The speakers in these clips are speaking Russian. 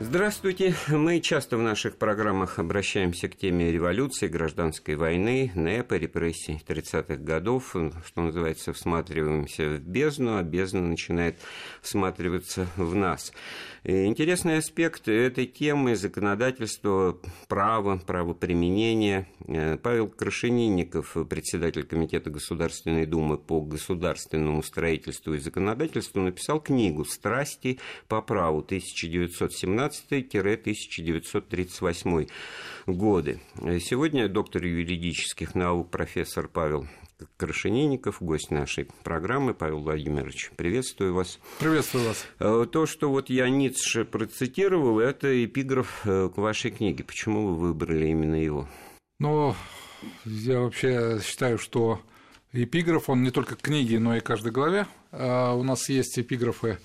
Здравствуйте. Мы часто в наших программах обращаемся к теме революции, гражданской войны, НЭПа, репрессий 30-х годов. Что называется, всматриваемся в бездну, а бездна начинает всматриваться в нас. Интересный аспект этой темы – законодательство, право, правоприменение. Э, Павел Крашенинников, председатель Комитета Государственной Думы по государственному строительству и законодательству, написал книгу «Страсти по праву 1917-1938 годы». Сегодня доктор юридических наук профессор Павел Крашенинников, гость нашей программы. Павел Владимирович, приветствую вас. Приветствую вас. Э, то, что вот я Ницше процитировал, это эпиграф э, к вашей книге. Почему вы выбрали именно его? Ну, я вообще считаю, что эпиграф, он не только к книге, но и каждой главе. А у нас есть эпиграфы.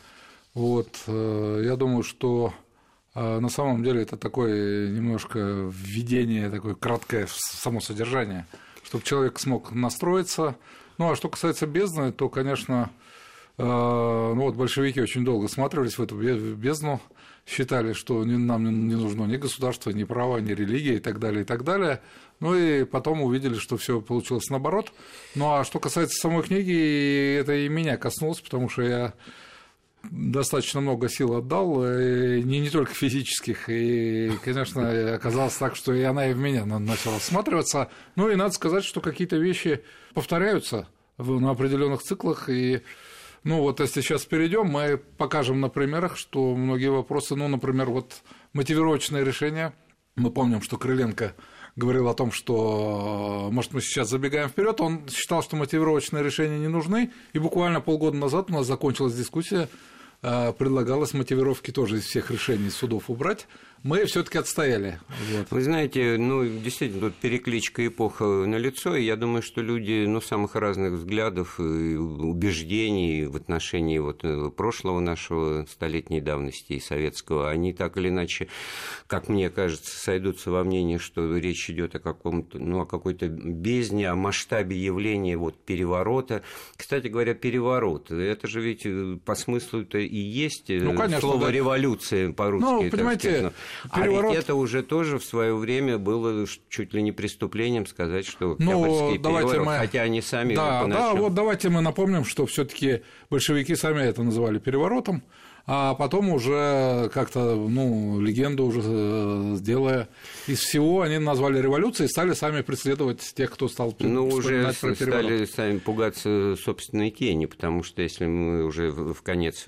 Вот, э, я думаю, что на самом деле это такое немножко введение, такое краткое само содержание – чтобы человек смог настроиться. Ну, а что касается бездны, то, конечно, э, ну вот большевики очень долго смотрелись в эту бездну, считали, что нам не нужно ни государство, ни право, ни религия и так далее, и так далее. Ну и потом увидели, что все получилось наоборот. Ну а что касается самой книги, это и меня коснулось, потому что я достаточно много сил отдал, не, не только физических, и, конечно, оказалось так, что и она и в меня начала осматриваться. Ну и надо сказать, что какие-то вещи повторяются на определенных циклах, и ну вот если сейчас перейдем, мы покажем на примерах, что многие вопросы, ну, например, вот мотивировочное решение. Мы помним, что Крыленко говорил о том, что, может, мы сейчас забегаем вперед, он считал, что мотивировочные решения не нужны, и буквально полгода назад у нас закончилась дискуссия предлагалось мотивировки тоже из всех решений судов убрать мы все-таки отстояли. Вот. Вы знаете, ну, действительно, тут перекличка эпоха на лицо, и я думаю, что люди, ну, самых разных взглядов и убеждений в отношении вот э, прошлого нашего столетней давности и советского, они так или иначе, как мне кажется, сойдутся во мнении, что речь идет о каком-то, ну, о какой-то бездне, о масштабе явления вот переворота. Кстати говоря, переворот, это же ведь э, по смыслу-то и есть э, ну, конечно, слово да. революция по-русски. Ну, понимаете, Переворот... А ведь это уже тоже в свое время было чуть ли не преступлением сказать, что ну, переворот, мы... хотя они сами да, да, вот давайте мы напомним, что все-таки большевики сами это называли переворотом а потом уже как-то, ну, легенду уже э, сделая из всего, они назвали революцией и стали сами преследовать тех, кто стал Ну, уже про стали сами пугаться собственной тени, потому что если мы уже в конец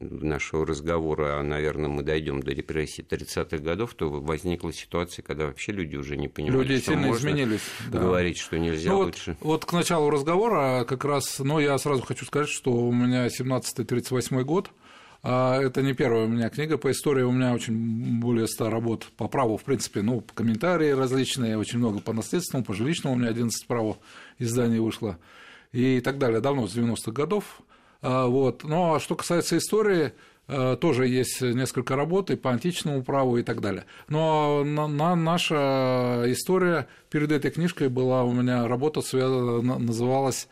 нашего разговора, а, наверное, мы дойдем до репрессий 30-х годов, то возникла ситуация, когда вообще люди уже не понимали, люди что сильно можно изменились, говорить, что нельзя ну, лучше. Вот, вот к началу разговора как раз, ну, я сразу хочу сказать, что у меня 17-38 год – а, это не первая у меня книга по истории, у меня очень более ста работ по праву, в принципе, ну, комментарии различные, очень много по наследственному, по жилищному, у меня 11 правов изданий вышло и так далее, давно, с 90-х годов. А, вот. Ну, а что касается истории, а, тоже есть несколько работ и по античному праву и так далее. Но на, на, наша история перед этой книжкой была у меня работа, связана, называлась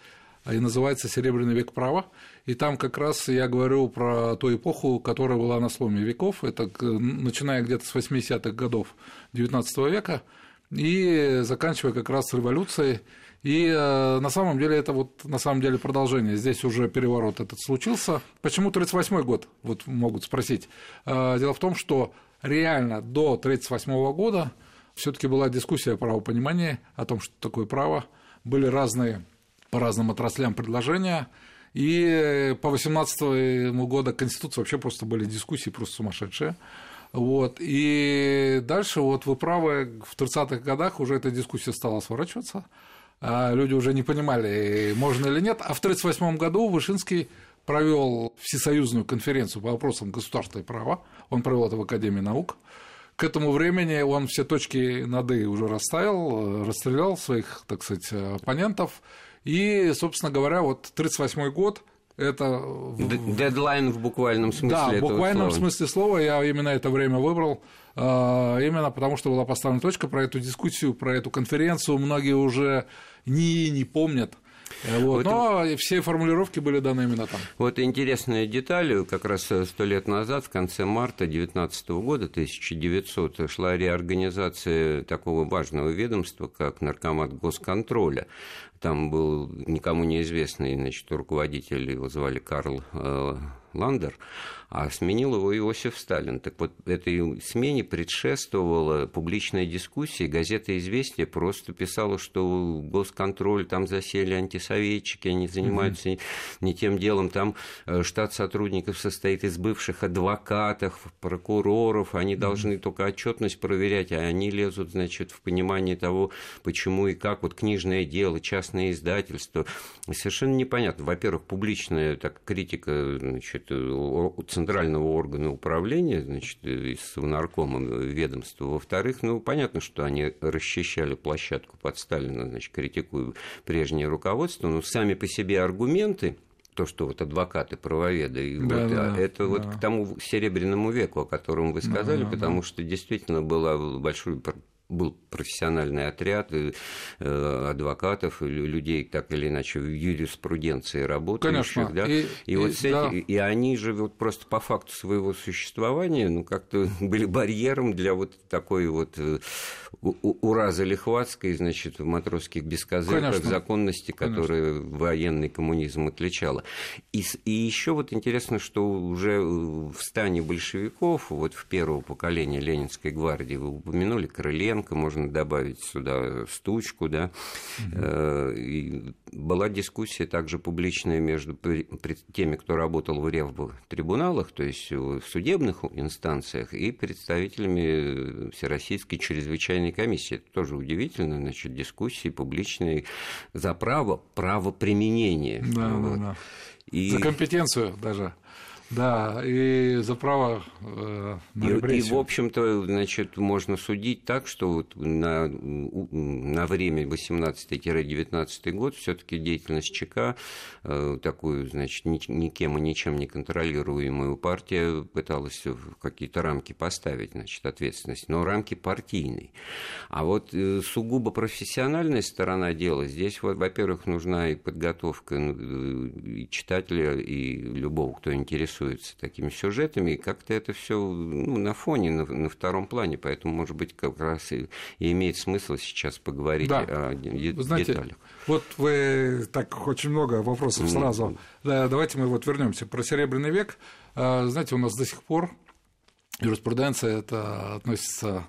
и называется «Серебряный век права». И там как раз я говорю про ту эпоху, которая была на сломе веков, это начиная где-то с 80-х годов XIX века и заканчивая как раз революцией. И э, на самом деле это вот на самом деле продолжение. Здесь уже переворот этот случился. Почему 1938 год? Вот могут спросить. Э, дело в том, что реально до 1938 года все-таки была дискуссия о правопонимании, о том, что такое право. Были разные по разным отраслям предложения. И по 18 году Конституции вообще просто были дискуссии просто сумасшедшие. Вот. И дальше, вот вы правы, в 30-х годах уже эта дискуссия стала сворачиваться. А люди уже не понимали, можно или нет. А в 1938 году Вышинский провел всесоюзную конференцию по вопросам государства и права. Он провел это в Академии наук. К этому времени он все точки над «и» уже расставил, расстрелял своих, так сказать, оппонентов и, собственно говоря, вот 1938 год это... Дедлайн в буквальном смысле Да, в буквальном слова. смысле слова я именно это время выбрал, а, именно потому что была поставлена точка про эту дискуссию, про эту конференцию. Многие уже не, не помнят. Вот. Вот. Но все формулировки были даны именно там. Вот интересная деталь, как раз сто лет назад, в конце марта 19 года, 1900, шла реорганизация такого важного ведомства, как Наркомат госконтроля. Там был никому неизвестный значит, руководитель, его звали Карл э, Ландер, а сменил его Иосиф Сталин. Так вот, этой смене предшествовала публичная дискуссия, газета «Известия» просто писала, что госконтроль, там засели антисоветчики, они занимаются mm-hmm. не, не тем делом, там э, штат сотрудников состоит из бывших адвокатов, прокуроров, они mm-hmm. должны только отчетность проверять, а они лезут, значит, в понимание того, почему и как, вот книжное дело, частное издательство. Совершенно непонятно. Во-первых, публичная так, критика значит, центрального органа управления, значит, из наркома ведомства. Во-вторых, ну, понятно, что они расчищали площадку под Сталина, значит, критикуя прежнее руководство, но сами по себе аргументы, то, что вот адвокаты, правоведы, да, вот, да, это да. вот к тому серебряному веку, о котором вы сказали, да, да, потому да. что действительно была большой был профессиональный отряд э, адвокатов, людей, так или иначе, в юриспруденции работающих. Конечно. Да? И, и, и, вот и, да. и они же вот просто по факту своего существования ну, как-то были барьером для вот такой вот э, ура залихватской, значит, матросских бескозырках, законности, которая Конечно. военный коммунизм отличала. И, и еще вот интересно, что уже в стане большевиков, вот в первого поколения Ленинской гвардии, вы упомянули Крыленко, можно добавить сюда Стучку, да, угу. и была дискуссия также публичная между теми, кто работал в ревбовых трибуналах, то есть в судебных инстанциях, и представителями Всероссийской чрезвычайной комиссии. Это тоже удивительно, значит, дискуссии публичные за право, право применения. Да, вот. да, да. И... За компетенцию даже. Да, и за право э, на и, и, в общем-то, значит, можно судить так, что вот на, на время 18-19 год все таки деятельность ЧК, э, такую, значит, никем и ничем не контролируемую партия пыталась в какие-то рамки поставить, значит, ответственность, но рамки партийные. А вот э, сугубо профессиональная сторона дела, здесь, вот, во-первых, нужна и подготовка ну, и читателя, и любого, кто интересуется интересуется такими сюжетами, и как-то это все ну, на фоне, на, на втором плане, поэтому, может быть, как раз и, и имеет смысл сейчас поговорить да. о де- вы знаете, деталях. Вот вы так очень много вопросов сразу. Mm-hmm. Да, давайте мы вот вернемся про Серебряный век. А, знаете, у нас до сих пор юриспруденция это относится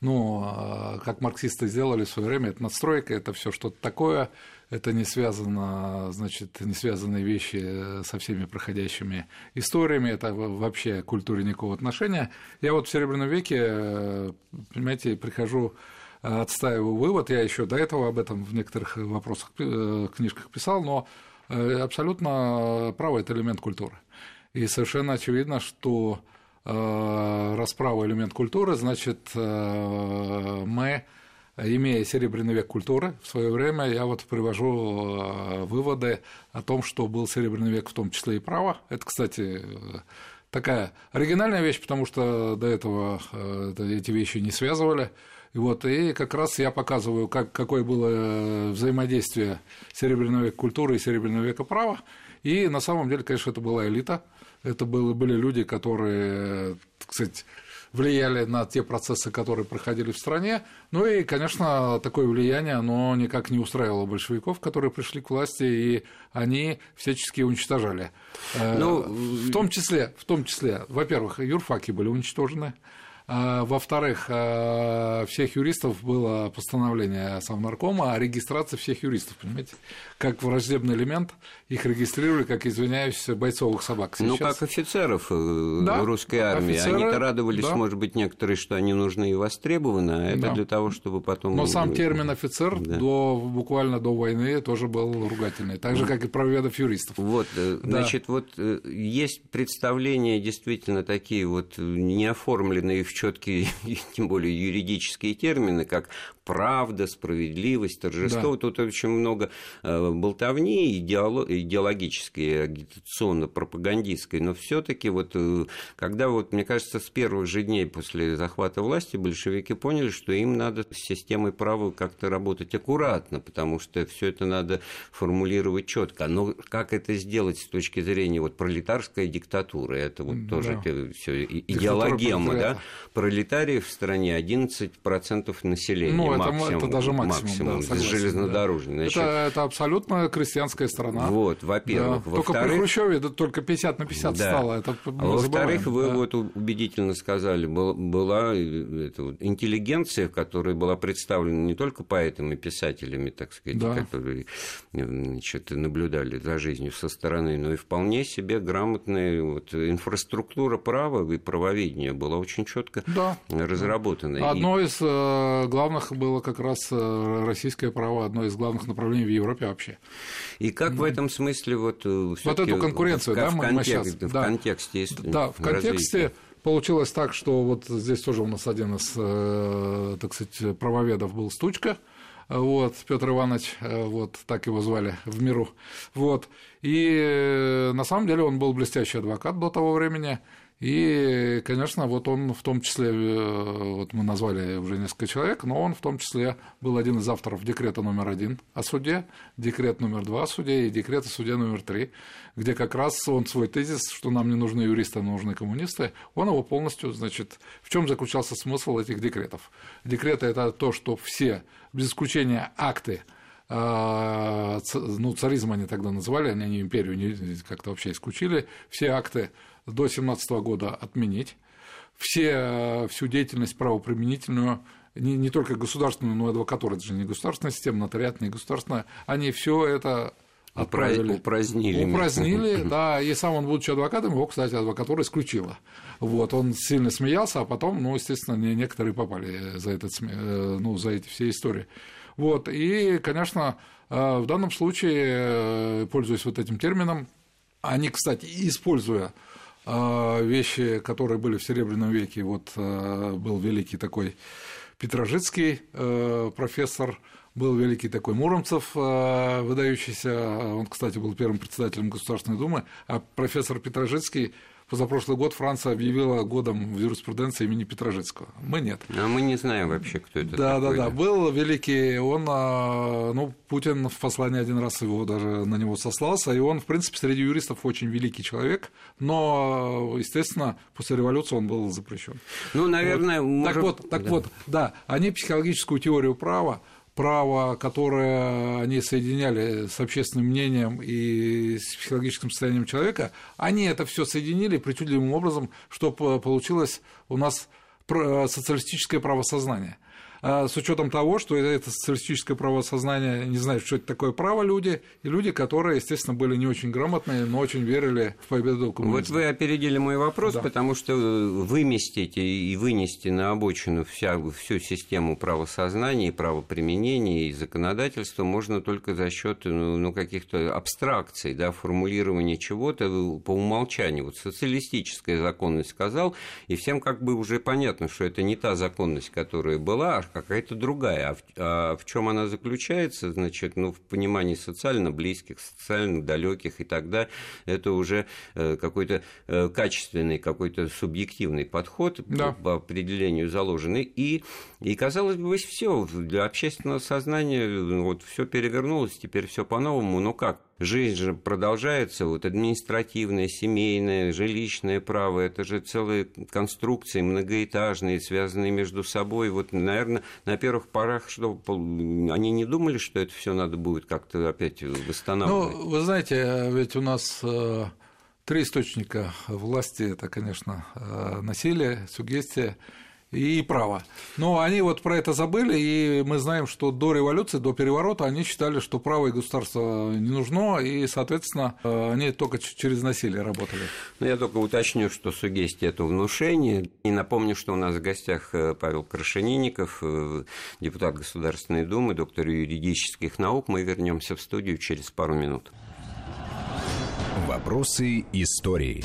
ну, а, как марксисты сделали в свое время, это надстройка, это все что-то такое, это не связано, значит, не связанные вещи со всеми проходящими историями, это вообще культуре никакого отношения. Я вот в Серебряном веке, понимаете, прихожу отстаиваю вывод, я еще до этого об этом в некоторых вопросах, э, книжках писал, но э, абсолютно право – это элемент культуры. И совершенно очевидно, что Э, расправа элемент культуры, значит, э, мы, имея серебряный век культуры, в свое время я вот привожу э, выводы о том, что был серебряный век в том числе и право. Это, кстати, такая оригинальная вещь, потому что до этого эти вещи не связывали. И вот, и как раз я показываю, как, какое было взаимодействие серебряного века культуры и серебряного века права. И на самом деле, конечно, это была элита, это были люди, которые, кстати, влияли на те процессы, которые проходили в стране. Ну и, конечно, такое влияние, оно никак не устраивало большевиков, которые пришли к власти, и они всячески уничтожали. Э, ну, в том числе, в том числе, во-первых, юрфаки были уничтожены, во-вторых, а, всех юристов было постановление Совнаркома о регистрации всех юристов, понимаете? Как враждебный элемент их регистрировали, как, извиняюсь, бойцовых собак. Ну, Сейчас... Ну, как офицеров э, да, русской армии. Офицеры, Они-то радовались, да. может быть, некоторые, что они нужны и востребованы, а это да. для того, чтобы потом... Но сам термин офицер да. до, буквально до войны тоже был ругательный, так же, как и правоведов юристов. Вот, э, да. значит, вот э, есть представления действительно такие вот неоформленные в четкие, тем более юридические термины, как правда, справедливость, торжество. Да. Тут очень много э, болтовни идеологической, агитационно-пропагандистской, но все таки вот э, когда вот, мне кажется, с первых же дней после захвата власти большевики поняли, что им надо с системой права как-то работать аккуратно, потому что все это надо формулировать четко. Но как это сделать с точки зрения вот пролетарской диктатуры? Это вот да. тоже это все идеологема, да? Пролетариев в стране 11% населения. Ну, это, максимум, это даже максимум, максимум да, согласен, железнодорожный. Да. Значит, это, это абсолютно крестьянская страна. Вот, во-первых. Да. Во только при Хрущеве да, только 50 на 50 да. стало. Это а во-вторых, вы да. вот убедительно сказали, была э, это, вот, интеллигенция, которая была представлена не только поэтами, писателями, так сказать, да. которые значит, наблюдали за жизнью со стороны, но и вполне себе грамотная вот, инфраструктура права и правоведения была очень четко да. разработана. Одно и... из э, главных было как раз э, российское право, одно из главных направлений в Европе вообще. И как в этом смысле вот э, Вот эту конкуренцию, в, да, в, мы, контекст, сейчас... В да. контексте Да, в контексте получилось так, что вот здесь тоже у нас один из, э, так сказать, правоведов был Стучка, вот, Петр Иванович, вот, так его звали в миру, вот, и на самом деле он был блестящий адвокат до того времени, и, конечно, вот он в том числе, э, вот мы назвали уже несколько человек, но он в том числе был один из авторов декрета номер один о суде, декрет номер два о суде и декрет о суде номер три, где как раз он свой тезис, что нам не нужны юристы, а нужны коммунисты, он его полностью, значит, в чем заключался смысл этих декретов? Декреты – это то, что все, без исключения акты, а, ну, царизм они тогда называли, они империю как-то вообще исключили, все акты до 2017 года отменить, все, всю деятельность правоприменительную не, не только государственную, но и адвокатуру, это же не государственная система, нотариат не государственная, они все это отправили. Упразднили. Упразднили, да, и сам он, будучи адвокатом, его, кстати, адвокатура исключила. Вот, он сильно смеялся, а потом, ну, естественно, некоторые попали за, этот, э, ну, за эти все истории. Вот, и, конечно, э, в данном случае, э, пользуясь вот этим термином, они, кстати, используя вещи, которые были в Серебряном веке. Вот а, был великий такой Петрожицкий э, профессор, был великий такой Муромцев, э, выдающийся, он, кстати, был первым председателем Государственной Думы, а профессор Петрожицкий позапрошлый год Франция объявила годом в юриспруденции имени Петрожицкого. Мы нет. А мы не знаем вообще, кто это да, такой. Да, да, да. Был великий, он, а, ну, Путин в послании один раз его даже на него сослался, и он, в принципе, среди юристов очень великий человек, но, естественно, после революции он был запрещен. Ну, наверное, вот. может... Так вот, так да. вот, да, они психологическую теорию права право, которое они соединяли с общественным мнением и с психологическим состоянием человека, они это все соединили причудливым образом, чтобы получилось у нас социалистическое правосознание. А, с учетом того, что это социалистическое правосознание не знают, что это такое право люди, и люди, которые, естественно, были не очень грамотные, но очень верили в победу коммунизма. Вот вы опередили мой вопрос, да. потому что выместить и вынести на обочину вся, всю систему правосознания и правоприменения и законодательства можно только за счет ну, ну, каких-то абстракций, да, формулирования чего-то по умолчанию. Вот социалистическая законность сказал, и всем как бы уже понятно, что это не та законность, которая была, а какая-то другая. А в, а в чем она заключается? Значит, ну, в понимании социально близких, социально далеких, и тогда это уже э, какой-то э, качественный, какой-то субъективный подход да. по определению заложенный. И, и казалось бы, все для общественного сознания вот все перевернулось, теперь все по-новому. Но как? Жизнь же продолжается, вот административное, семейное, жилищное право, это же целые конструкции многоэтажные, связанные между собой. Вот, наверное, на первых порах, что они не думали, что это все надо будет как-то опять восстанавливать. Ну, вы знаете, ведь у нас э, три источника власти это, конечно, э, насилие, сугестия и право. Но они вот про это забыли, и мы знаем, что до революции, до переворота они считали, что право и государство не нужно, и, соответственно, они только через насилие работали. Ну, я только уточню, что сугестия – это внушение. И напомню, что у нас в гостях э, Павел Крашенинников, э, депутат Государственной Думы, доктор юридических наук. Мы вернемся в студию через пару минут. Вопросы истории.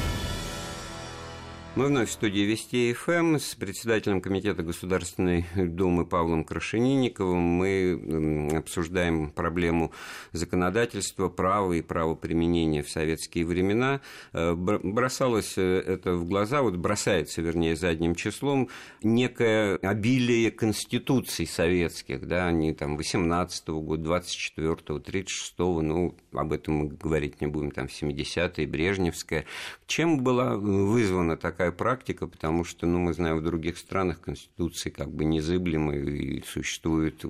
Мы вновь в студии Вести ФМ с председателем Комитета Государственной Думы Павлом Крашенинниковым. Мы обсуждаем проблему законодательства, права и правоприменения в советские времена. Э, бросалось э, это в глаза, вот бросается, вернее, задним числом, некое обилие конституций советских, да, они там 18-го года, 24-го, 36-го, ну, об этом мы говорить не будем, там 70-е, Брежневская. Чем была вызвана такая такая практика, потому что, ну, мы знаем, в других странах конституции как бы незыблемы и существует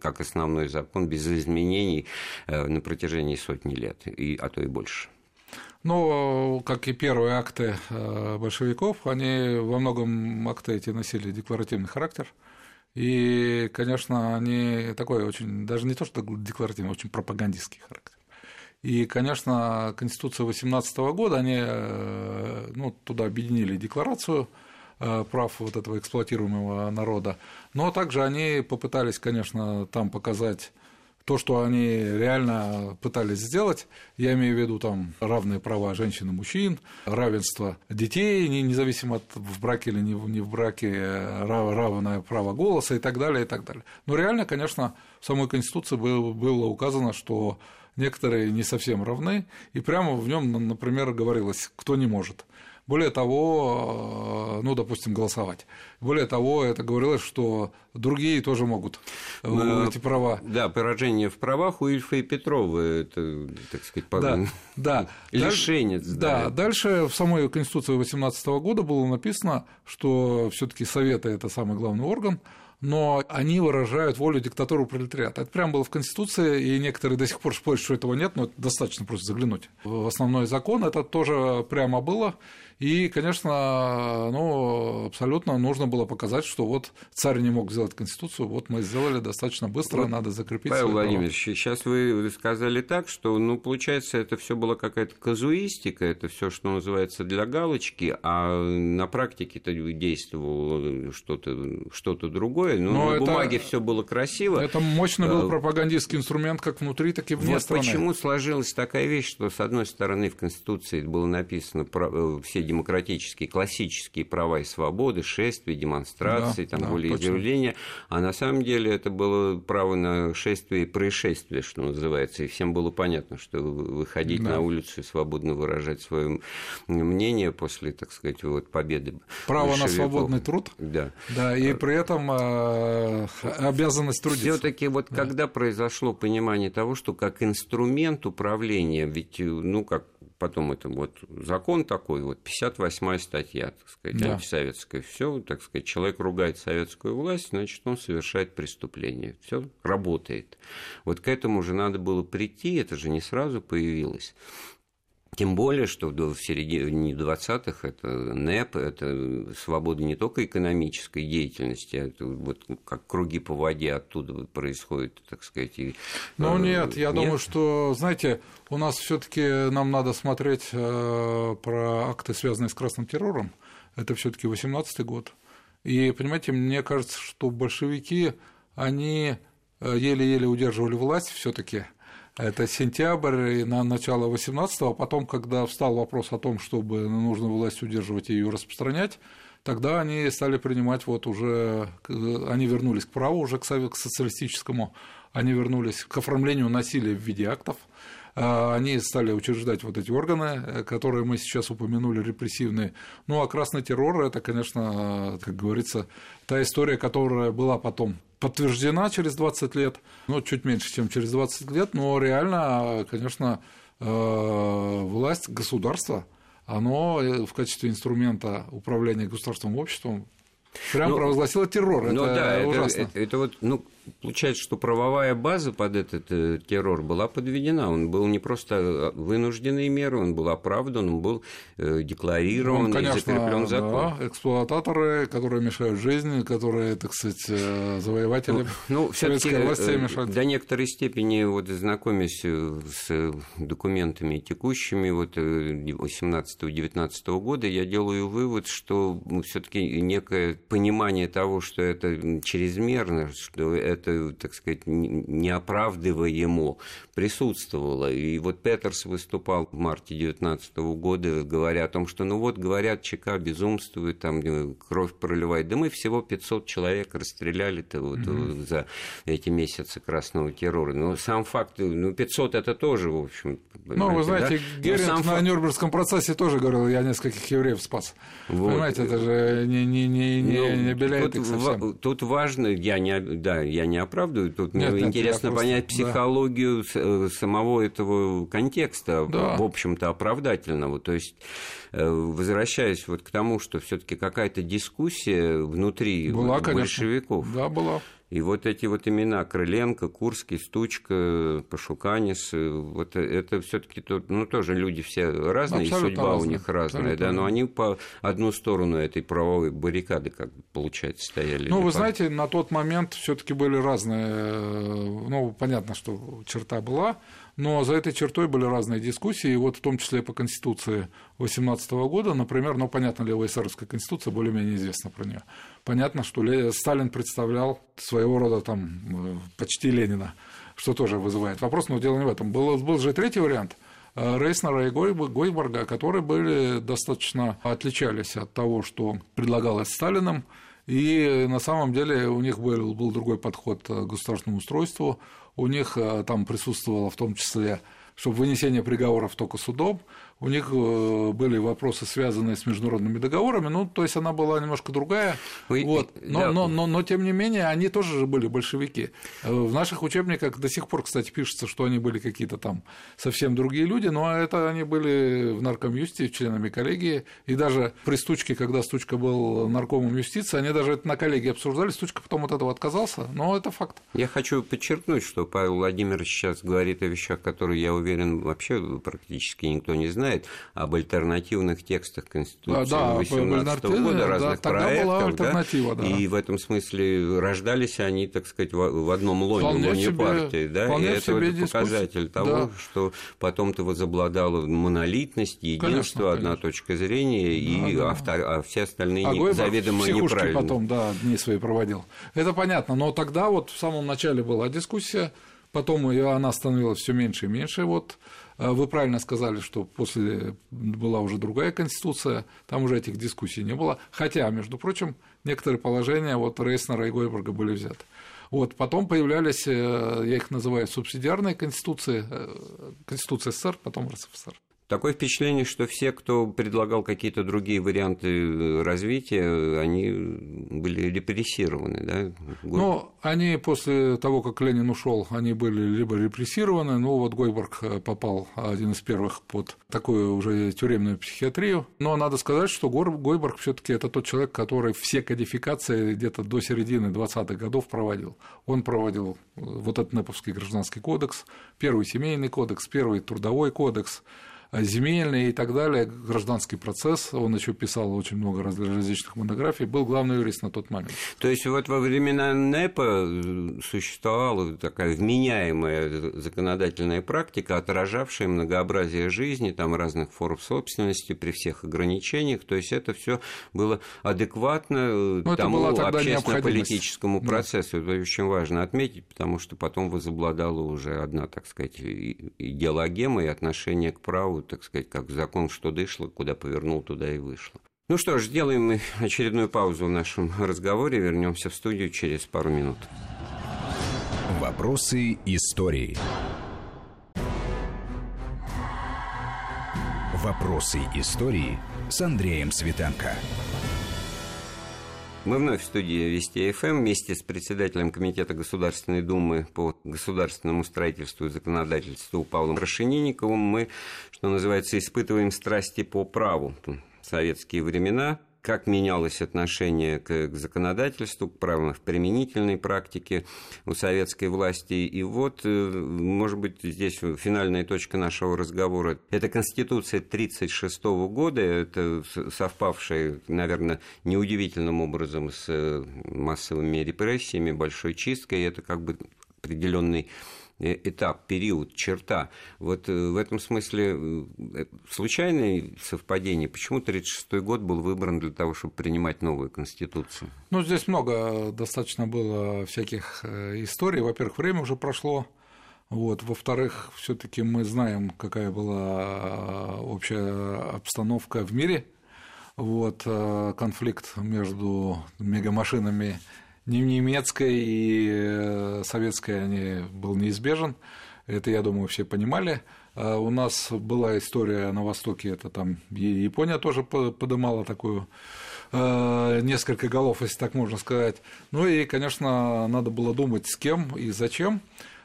как основной закон без изменений э, на протяжении сотни лет, и, а то и больше. Ну, как и первые акты э, большевиков, они во многом акты эти носили декларативный характер. И, конечно, они такой очень, даже не то, что декларативный, очень пропагандистский характер. И, конечно, Конституция 18 года, они э, ну, туда объединили декларацию э, прав вот этого эксплуатируемого народа, но также они попытались, конечно, там показать то, что они реально пытались сделать, я имею в виду там равные права женщин и мужчин, равенство детей, независимо от в браке или не в браке, э, равное право голоса и так далее, и так далее. Но реально, конечно, в самой Конституции было указано, что некоторые не совсем равны, и прямо в нем, например, говорилось, кто не может. Более того, э, ну, допустим, голосовать. Более того, это говорилось, что другие тоже могут э, Но, эти права. Да, поражение в правах у Ильфа и Петрова, это, так сказать, да, да. лишенец. Да, да, дальше в самой Конституции 18 года было написано, что все таки Советы – это самый главный орган, но они выражают волю диктатуры пролетариата. Это прямо было в Конституции, и некоторые до сих пор спорят, что этого нет, но достаточно просто заглянуть в основной закон. Это тоже прямо было. И, конечно, ну, абсолютно нужно было показать, что вот царь не мог сделать Конституцию, вот мы сделали достаточно быстро, вот, надо закрепить. Павел Владимирович, сейчас вы сказали так, что, ну, получается, это все была какая-то казуистика, это все, что называется, для галочки, а на практике-то действовало что-то что другое. Ну, Но на это, бумаге все было красиво. Это мощный был а, пропагандистский инструмент как внутри, так и вне вот страны. Почему сложилась такая вещь, что, с одной стороны, в Конституции было написано э, все демократические, классические права и свободы, шествия, демонстрации, да, там, да, волеизъявления, а на самом деле это было право на шествие и происшествие, что называется, и всем было понятно, что выходить да. на улицу и свободно выражать свое мнение после, так сказать, вот, победы. Право большевиков. на свободный труд. Да. Да, и при этом э, обязанность трудиться. Все-таки вот да. когда произошло понимание того, что как инструмент управления, ведь, ну, как потом это вот закон такой, вот 58-я статья, так сказать, да. антисоветская, все, так сказать, человек ругает советскую власть, значит, он совершает преступление, все работает. Вот к этому же надо было прийти, это же не сразу появилось. Тем более, что в середине 20-х это НЭП, это свобода не только экономической деятельности, а это вот как круги по воде оттуда происходит, так сказать. И, ну э, нет, я нет? думаю, что, знаете, у нас все таки нам надо смотреть э, про акты, связанные с красным террором. Это все таки 18-й год. И, понимаете, мне кажется, что большевики, они э, еле-еле удерживали власть все таки это сентябрь и на начало 18-го, а потом, когда встал вопрос о том, чтобы нужно власть удерживать и ее распространять, тогда они стали принимать вот уже, они вернулись к праву уже к социалистическому, они вернулись к оформлению насилия в виде актов, они стали учреждать вот эти органы, которые мы сейчас упомянули, репрессивные. Ну, а красный террор – это, конечно, как говорится, та история, которая была потом подтверждена через 20 лет, ну, чуть меньше, чем через 20 лет, но реально, конечно, э, власть государства, оно э, в качестве инструмента управления государственным обществом прям ну, провозгласило террор. Ну, это да, ужасно. Это, это, это вот, ну, получается, что правовая база под этот э, террор была подведена. Он был не просто э, вынужденной мерой, он был оправдан, он был э, декларирован он, конечно, и закреплен закон. Да, эксплуататоры, которые мешают жизни, которые, так сказать, завоеватели ну, ну, советской власти мешают. До некоторой степени, вот знакомясь с документами текущими вот 18-19 года, я делаю вывод, что ну, все таки некое понимание того, что это чрезмерно, что это это, так сказать, неоправдываемо присутствовало. И вот Петерс выступал в марте 2019 года, говоря о том, что, ну вот, говорят, ЧК безумствует, там э, кровь проливает. Да мы всего 500 человек расстреляли-то вот mm-hmm. за эти месяцы красного террора. Но сам факт, ну, 500 это тоже, в общем... Ну, вы знаете, да? Геринг сам на факт... Нюрнбергском процессе тоже говорил, я нескольких евреев спас. Вот. Понимаете, это же не, не, не, не, ну, не обеляет тут, их совсем. Тут важно, я не, да, я не оправдываю, тут нет, ну, нет, интересно понять просто, психологию да. Э, самого этого контекста, да. в общем-то, оправдательного. То есть э, возвращаясь вот к тому, что все-таки какая-то дискуссия внутри была, большевиков. Конечно. Да, была. И вот эти вот имена Крыленко, Курский, Стучка, Пашуканис, э, вот это все таки ну, тоже люди все разные, Абсолютно судьба разные. у них разная, Абсолютно да, но они по одну сторону этой правовой баррикады, как получается, стояли. Ну, вы знаете, на тот момент все таки были разные, э, ну, понятно, что черта была, но за этой чертой были разные дискуссии, и вот в том числе по Конституции 18 года, например, ну, понятно, левая эсеровская Конституция, более-менее известна про нее. Понятно, что Сталин представлял своего рода там э, почти Ленина, что тоже вызывает вопрос, но дело не в этом. Был, был же третий вариант э, – Рейснера и Гойборга, которые были достаточно отличались от того, что предлагалось Сталиным, и на самом деле у них был, был другой подход к государственному устройству, у них э, там присутствовало в том числе, чтобы вынесение приговоров только судом, у них э, были вопросы, связанные с международными договорами, ну, то есть она была немножко другая, Вы, вот. но, да. но, но, но, тем не менее, они тоже же были большевики. Э, в наших учебниках до сих пор, кстати, пишется, что они были какие-то там совсем другие люди, но это они были в наркомюстии, членами коллегии, и даже при Стучке, когда Стучка был наркомом юстиции, они даже это на коллегии обсуждали, Стучка потом от этого отказался, но это факт. Я хочу подчеркнуть, что Павел Владимирович сейчас говорит о вещах, которые, я уверен, вообще практически никто не знает, знает об альтернативных текстах Конституции а, да, 18 года, разных да, проектах. Да? Да. И в этом смысле рождались они, так сказать, в одном лоне, вполне лоне себе, партии. Да? И это вот показатель того, да. что потом-то возобладала монолитность, единство, конечно, одна конечно. точка зрения, и да. Автор, а все остальные а не, заведомо неправильные. потом, да, дни свои проводил. Это понятно, но тогда вот в самом начале была дискуссия, потом она становилась все меньше и меньше. Вот а вы правильно сказали, что после была уже другая конституция, там уже этих дискуссий не было. Хотя, между прочим, некоторые положения вот Рейснера и Гойберга были взяты. Вот, потом появлялись, э, я их называю субсидиарные конституции, э, Конституция СССР, потом РСФСР. Такое впечатление, что все, кто предлагал какие-то другие варианты э, развития, они были репрессированы, да? Ну, они после того, как Ленин ушел, они были либо репрессированы, ну вот Гойборг э, попал один из первых под такую уже тюремную психиатрию. Но надо сказать, что Гойборг все таки это тот человек, который все кодификации где-то до середины 20-х годов проводил. Он проводил э, вот этот Неповский гражданский кодекс, первый семейный кодекс, первый трудовой кодекс, земельный и так далее, гражданский процесс, он еще писал очень много различных монографий, был главный юрист на тот момент. То есть вот во времена НЭПа существовала такая вменяемая законодательная практика, отражавшая многообразие жизни, там разных форм собственности при всех ограничениях, то есть это все было адекватно Но ну, тому общественно-политическому процессу. Да. Это очень важно отметить, потому что потом возобладала уже одна, так сказать, идеологема и отношение к праву так сказать, как закон, что дышло, куда повернул, туда и вышло. Ну что ж, сделаем мы очередную паузу в нашем разговоре, вернемся в студию через пару минут. Вопросы истории. Вопросы истории с Андреем Светенко. Мы вновь в студии Вести ФМ вместе с председателем Комитета Государственной Думы по государственному строительству и законодательству Павлом Рашенинниковым. Мы, что называется, испытываем страсти по праву. Советские времена как менялось отношение к, к законодательству, к правам в применительной практике у советской власти. И вот, э, может быть, здесь финальная точка нашего разговора. Это Конституция 1936 года, это совпавшая, наверное, неудивительным образом с э, массовыми репрессиями, большой чисткой. Это как бы определенный этап, период, черта. Вот в этом смысле случайное совпадение, почему 1936 год был выбран для того, чтобы принимать новую Конституцию? Ну, здесь много достаточно было всяких историй. Во-первых, время уже прошло, вот. Во-вторых, все-таки мы знаем, какая была общая обстановка в мире. Вот, э, конфликт между мегамашинами немецкой и э, советской они был неизбежен. Это, я думаю, все понимали. А у нас была история на Востоке, это там Япония тоже подымала такую э, несколько голов, если так можно сказать. Ну и, конечно, надо было думать, с кем и зачем.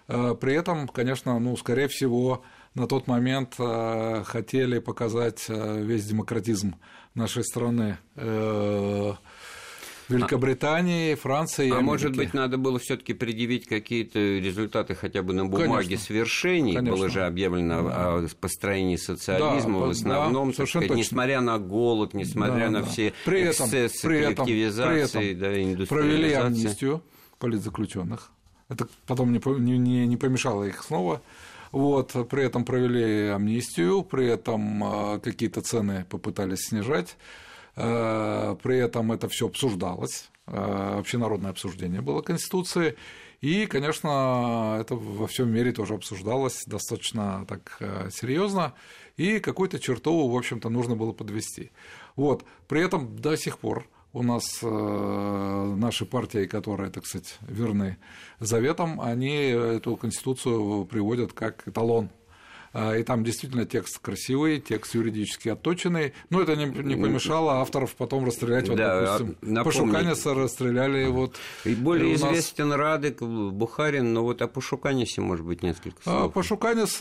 Э, при этом, конечно, ну, скорее всего, на тот момент э, хотели показать весь демократизм нашей страны. Великобритании, Франции. А Америки. может быть, надо было все-таки предъявить какие-то результаты хотя бы на бумаге конечно. свершений? Конечно. Было же объявлено да. о построении социализма да, в основном, да, сказать, несмотря на голод, несмотря да, на да. все при эксцессы при этом, коллективизации, при этом да, индустриализации. Провели амнистию политзаключенных это потом не, не, не помешало их снова. Вот, при этом провели амнистию, при этом а, какие-то цены попытались снижать, при этом это все обсуждалось, а, общенародное обсуждение было Конституции, и, конечно, это во всем мире тоже обсуждалось достаточно так серьезно, и какую-то черту, в общем-то, нужно было подвести. Вот. При этом до сих пор у нас э, наши партии, которые, так сказать, верны заветам, они эту конституцию приводят как эталон и там действительно текст красивый, текст юридически отточенный, но это не, не помешало авторов потом расстрелять, вот, да, допустим, напомнить. Пашуканиса расстреляли вот. И более и нас... известен Радык, Бухарин, но вот о Пашуканисе, может быть, несколько а, слов. Пашуканис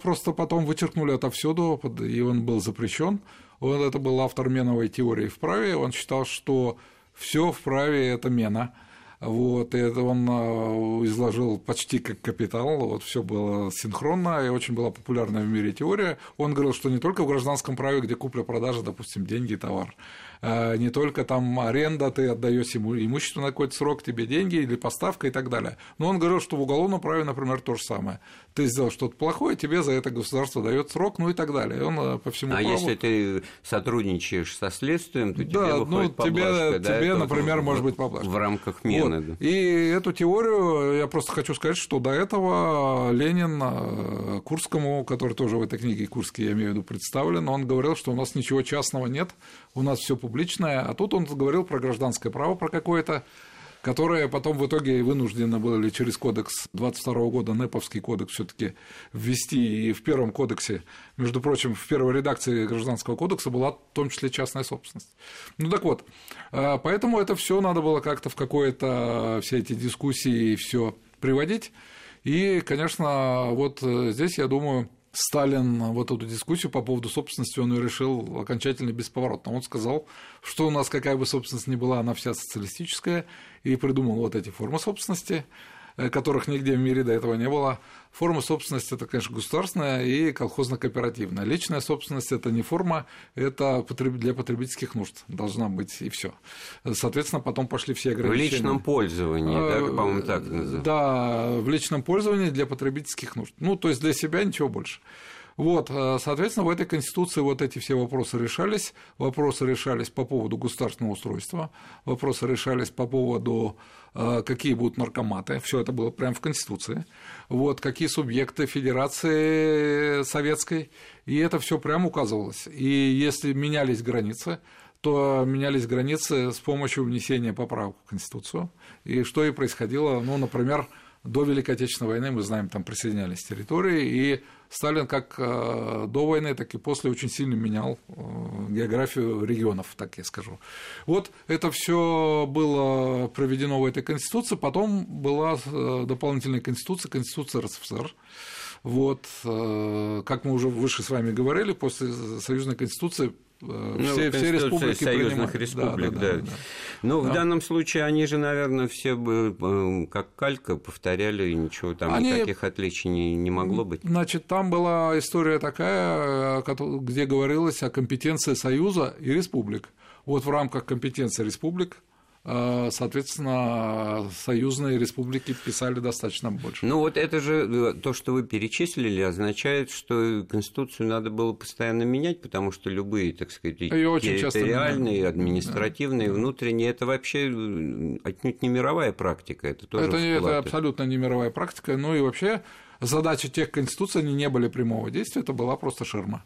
просто потом вычеркнули отовсюду, и он был запрещен. Он это был автор меновой теории в праве, он считал, что все в праве это мена. Вот, и это он а, изложил почти как капитал, вот все было синхронно, и очень была популярная в мире теория. Он говорил, что не только в гражданском праве, где купля-продажа, допустим, деньги и товар, не только там аренда, ты отдаешь ему имущество на какой-то срок, тебе деньги или поставка и так далее. Но он говорил, что в уголовном праве, например, то же самое. Ты сделал что-то плохое, тебе за это государство дает срок, ну и так далее. И он а, по всему а праву... если ты сотрудничаешь со следствием, то да, тебе ну, выходит тебе, поблажка, да, тебе, например, в, может быть поблажка. В рамках мены. Вот. Да. И эту теорию я просто хочу сказать, что до этого Ленин а, Курскому, который тоже в этой книге Курский, я имею в виду, представлен, он говорил, что у нас ничего частного нет, у нас все публичное, а тут он говорил про гражданское право, про какое-то, которое потом в итоге вынуждены были через кодекс 22 года, НЭПовский кодекс все таки ввести, и в первом кодексе, между прочим, в первой редакции гражданского кодекса была в том числе частная собственность. Ну так вот, а, поэтому это все надо было как-то в какое-то, все эти дискуссии все приводить, и, конечно, вот здесь, я думаю, Сталин вот эту дискуссию по поводу собственности он решил окончательно бесповоротно. Он сказал, что у нас какая бы собственность ни была, она вся социалистическая, и придумал вот эти формы собственности, которых нигде в мире до этого не было. Форма собственности – это, конечно, государственная и колхозно-кооперативная. Личная собственность – это не форма, это для потребительских нужд должна быть, и все. Соответственно, потом пошли все ограничения. В личном пользовании, да, э, по-моему, так называется. Да, в личном пользовании для потребительских нужд. Ну, то есть для себя ничего больше. Вот, э, соответственно, в этой Конституции вот эти все вопросы решались. Вопросы решались по поводу государственного устройства, вопросы решались по поводу, э, какие будут наркоматы. Все это было прямо в Конституции. Вот, какие субъекты Федерации Советской. И это все прямо указывалось. И если менялись границы, то менялись границы с помощью внесения поправок в Конституцию. И что и происходило, ну, например, до Великой Отечественной войны, мы знаем, там присоединялись территории, и Сталин как э, до войны, так и после очень сильно менял э, географию регионов, так я скажу. Вот это все было проведено в этой Конституции, потом была э, дополнительная Конституция, Конституция РСФСР. Вот, как мы уже выше с вами говорили, после Союзной Конституции ну, все, все республики союзных принимают. республик, да. да, да, да. Ну, да. в данном случае они же, наверное, все бы э, как калька повторяли, и ничего там они... никаких отличий не, не могло быть. Значит, там была история такая, где говорилось о компетенции Союза и республик. Вот в рамках компетенции республик э, соответственно, союзные республики писали достаточно больше. Ну вот это же то, что вы перечислили, означает, что Конституцию надо было постоянно менять, потому что любые, так сказать, территориальные, административные, да. внутренние, это вообще отнюдь не мировая практика, это тоже это, это абсолютно не мировая практика, ну и вообще задача тех конституций, они не были прямого действия, это была просто ширма.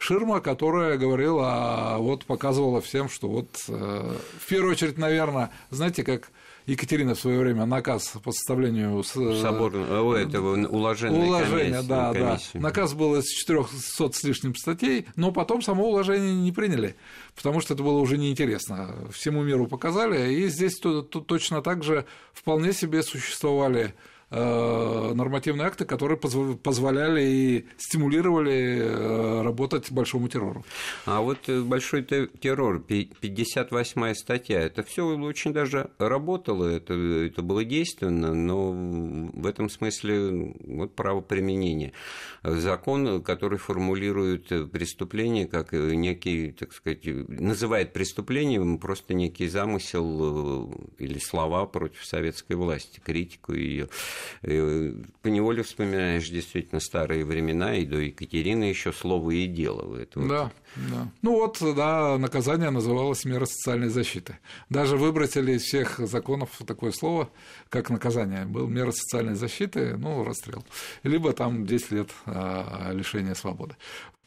Ширма, которая говорила, вот показывала всем, что вот э, в первую очередь, наверное, знаете, как Екатерина в свое время наказ по составлению соборного э, этого уложения. Уложения, да, комиссии. да. Наказ был из 400 с лишним статей, но потом само уложение не приняли, потому что это было уже неинтересно. Всему миру показали, и здесь точно так же вполне себе существовали Э, нормативные акты, которые позволяли и стимулировали э, работать большому террору. А вот э, большой террор, 58-я статья, это все очень даже работало, это, это было действенно, но в этом смысле вот право применения. Закон, который формулирует преступление как некий, так сказать, называет преступлением просто некий замысел или слова против советской власти, критику ее. Поневоле вспоминаешь действительно старые времена, и до Екатерины еще слово и дело. Это вот... да. Ну вот, да, наказание называлось мера социальной защиты. Даже выбросили из всех законов такое слово, как наказание. Был мера социальной защиты, ну, расстрел. Либо там 10 лет а, лишения свободы.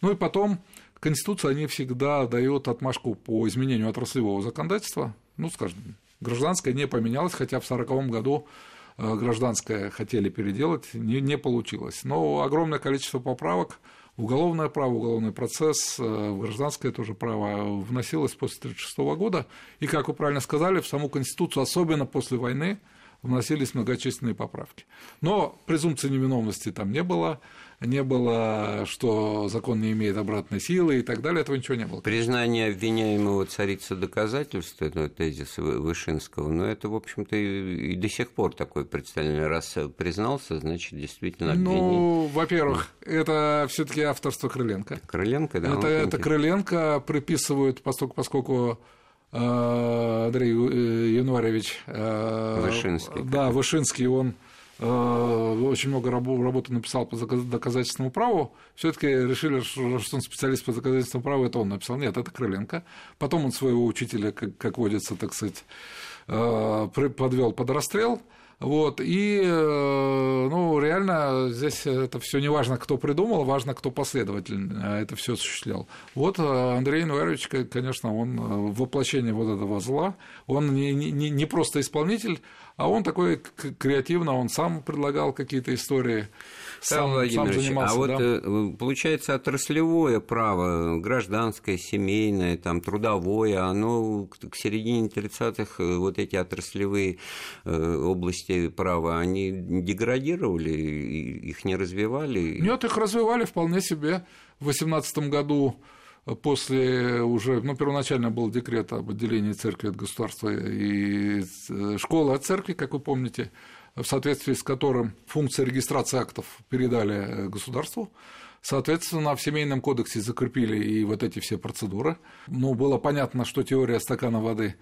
Ну и потом Конституция, они всегда дают отмашку по изменению отраслевого законодательства. Ну, скажем, гражданское не поменялось, хотя в 1940 году Э, гражданское хотели переделать, не, не получилось. Но огромное количество поправок уголовное право, уголовный процесс, э, гражданское тоже право вносилось после 1936 года. И, как вы правильно сказали, в саму Конституцию, особенно после войны, вносились многочисленные поправки. Но презумпции невиновности там не было не было, что закон не имеет обратной силы и так далее, этого ничего не было. Признание обвиняемого царица доказательств, это тезис Вышинского, но это, в общем-то, и, до сих пор такое представление. Раз признался, значит, действительно обвинение. Ну, во-первых, это все таки авторство Крыленко. Крыленко, да? Это, это Крыленко приписывают, поскольку, поскольку э, Андрей э, Януаревич э, Вышинский. Да, Вышинский, он Э, очень много работы написал по доказательственному праву, все-таки решили, что он специалист по доказательственному праву, это он написал. Нет, это Крыленко. Потом он своего учителя, как, как водится, так сказать, э, подвел под расстрел. Вот, и, э, ну, реально здесь это все не важно, кто придумал, важно, кто последовательно это все осуществлял. Вот Андрей Нуэрович, конечно, он воплощение вот этого зла, он не, не, не просто исполнитель, а он такой креативно, он сам предлагал какие-то истории. Сам, сам занимался, а вот да? Э, получается отраслевое право, гражданское, семейное, там, трудовое, оно к середине 30-х э, вот эти отраслевые э, области права, они деградировали, их не развивали? Нет, их развивали вполне себе. В 18 году после уже, ну, первоначально был декрет об отделении церкви от государства и э, школы от церкви, как вы помните, в соответствии с которым функция регистрации актов передали э, государству. Соответственно, в Семейном кодексе закрепили и вот эти все процедуры. Ну, было понятно, что теория стакана воды,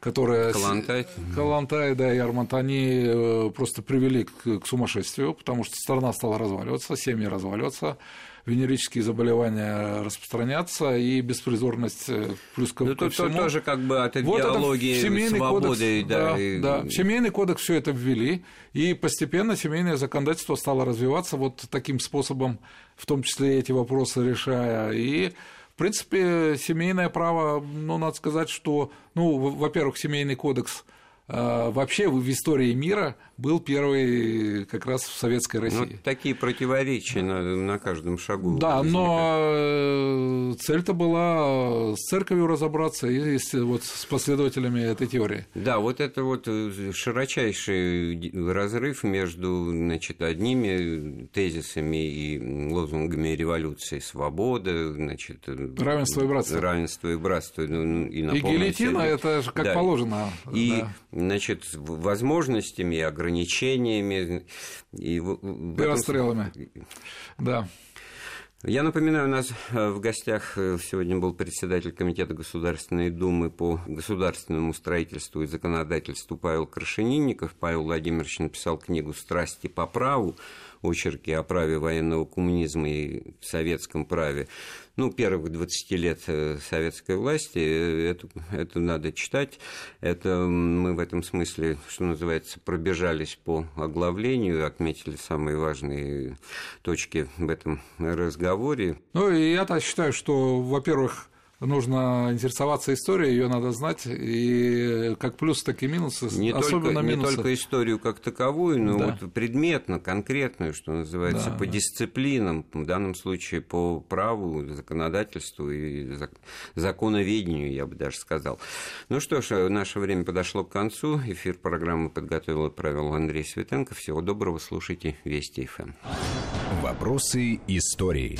которая... Калантай. Калантай, да, и Армат, они э, просто привели к, к сумасшествию, потому что страна стала разваливаться, семьи разваливаться, венерические заболевания распространяться и беспризорность э, плюс ко, ну, ко всему. тоже как бы от вот идеологии семейный свободы. Кодекс, да, да, и... да, в семейный кодекс все это ввели, и постепенно семейное законодательство стало развиваться вот таким способом, в том числе эти вопросы решая. И в принципе, семейное право, ну, надо сказать, что, ну, во-первых, семейный кодекс вообще в истории мира был первый как раз в Советской ну, России. Ну, такие противоречия на, на каждом шагу. Да, возникают. но э, цель-то была с церковью разобраться и с, вот, с последователями этой теории. Да, вот это вот э, широчайший разрыв между значит, одними тезисами и лозунгами революции свобода, значит, э, равенство и братство. Равенство и братство. Ну, и, и гильотина, это же как да. положено. И, да. Значит, возможностями ограничениями. И, и расстрелами. Да. Я напоминаю, у нас э, в гостях э, сегодня был председатель Комитета Государственной Думы по государственному строительству и законодательству Павел Крашенинников. Павел Владимирович написал книгу «Страсти по праву», очерки о праве военного коммунизма и советском праве ну, первых 20 лет э, советской власти, это, это надо читать. Это мы в этом смысле, что называется, пробежались по оглавлению, отметили самые важные точки в этом разговоре. Ну, и я-то считаю, что, во-первых, нужно интересоваться историей, ее надо знать, и как плюс, так и минусы, не особенно только, минусы. Не только историю как таковую, но да. вот предметно, конкретную, что называется, да, по да. дисциплинам, в данном случае по праву, законодательству и законоведению, я бы даже сказал. Ну что ж, наше время подошло к концу. Эфир программы подготовил и провел Андрей Светенко. Всего доброго, слушайте Вести ФМ. Вопросы истории.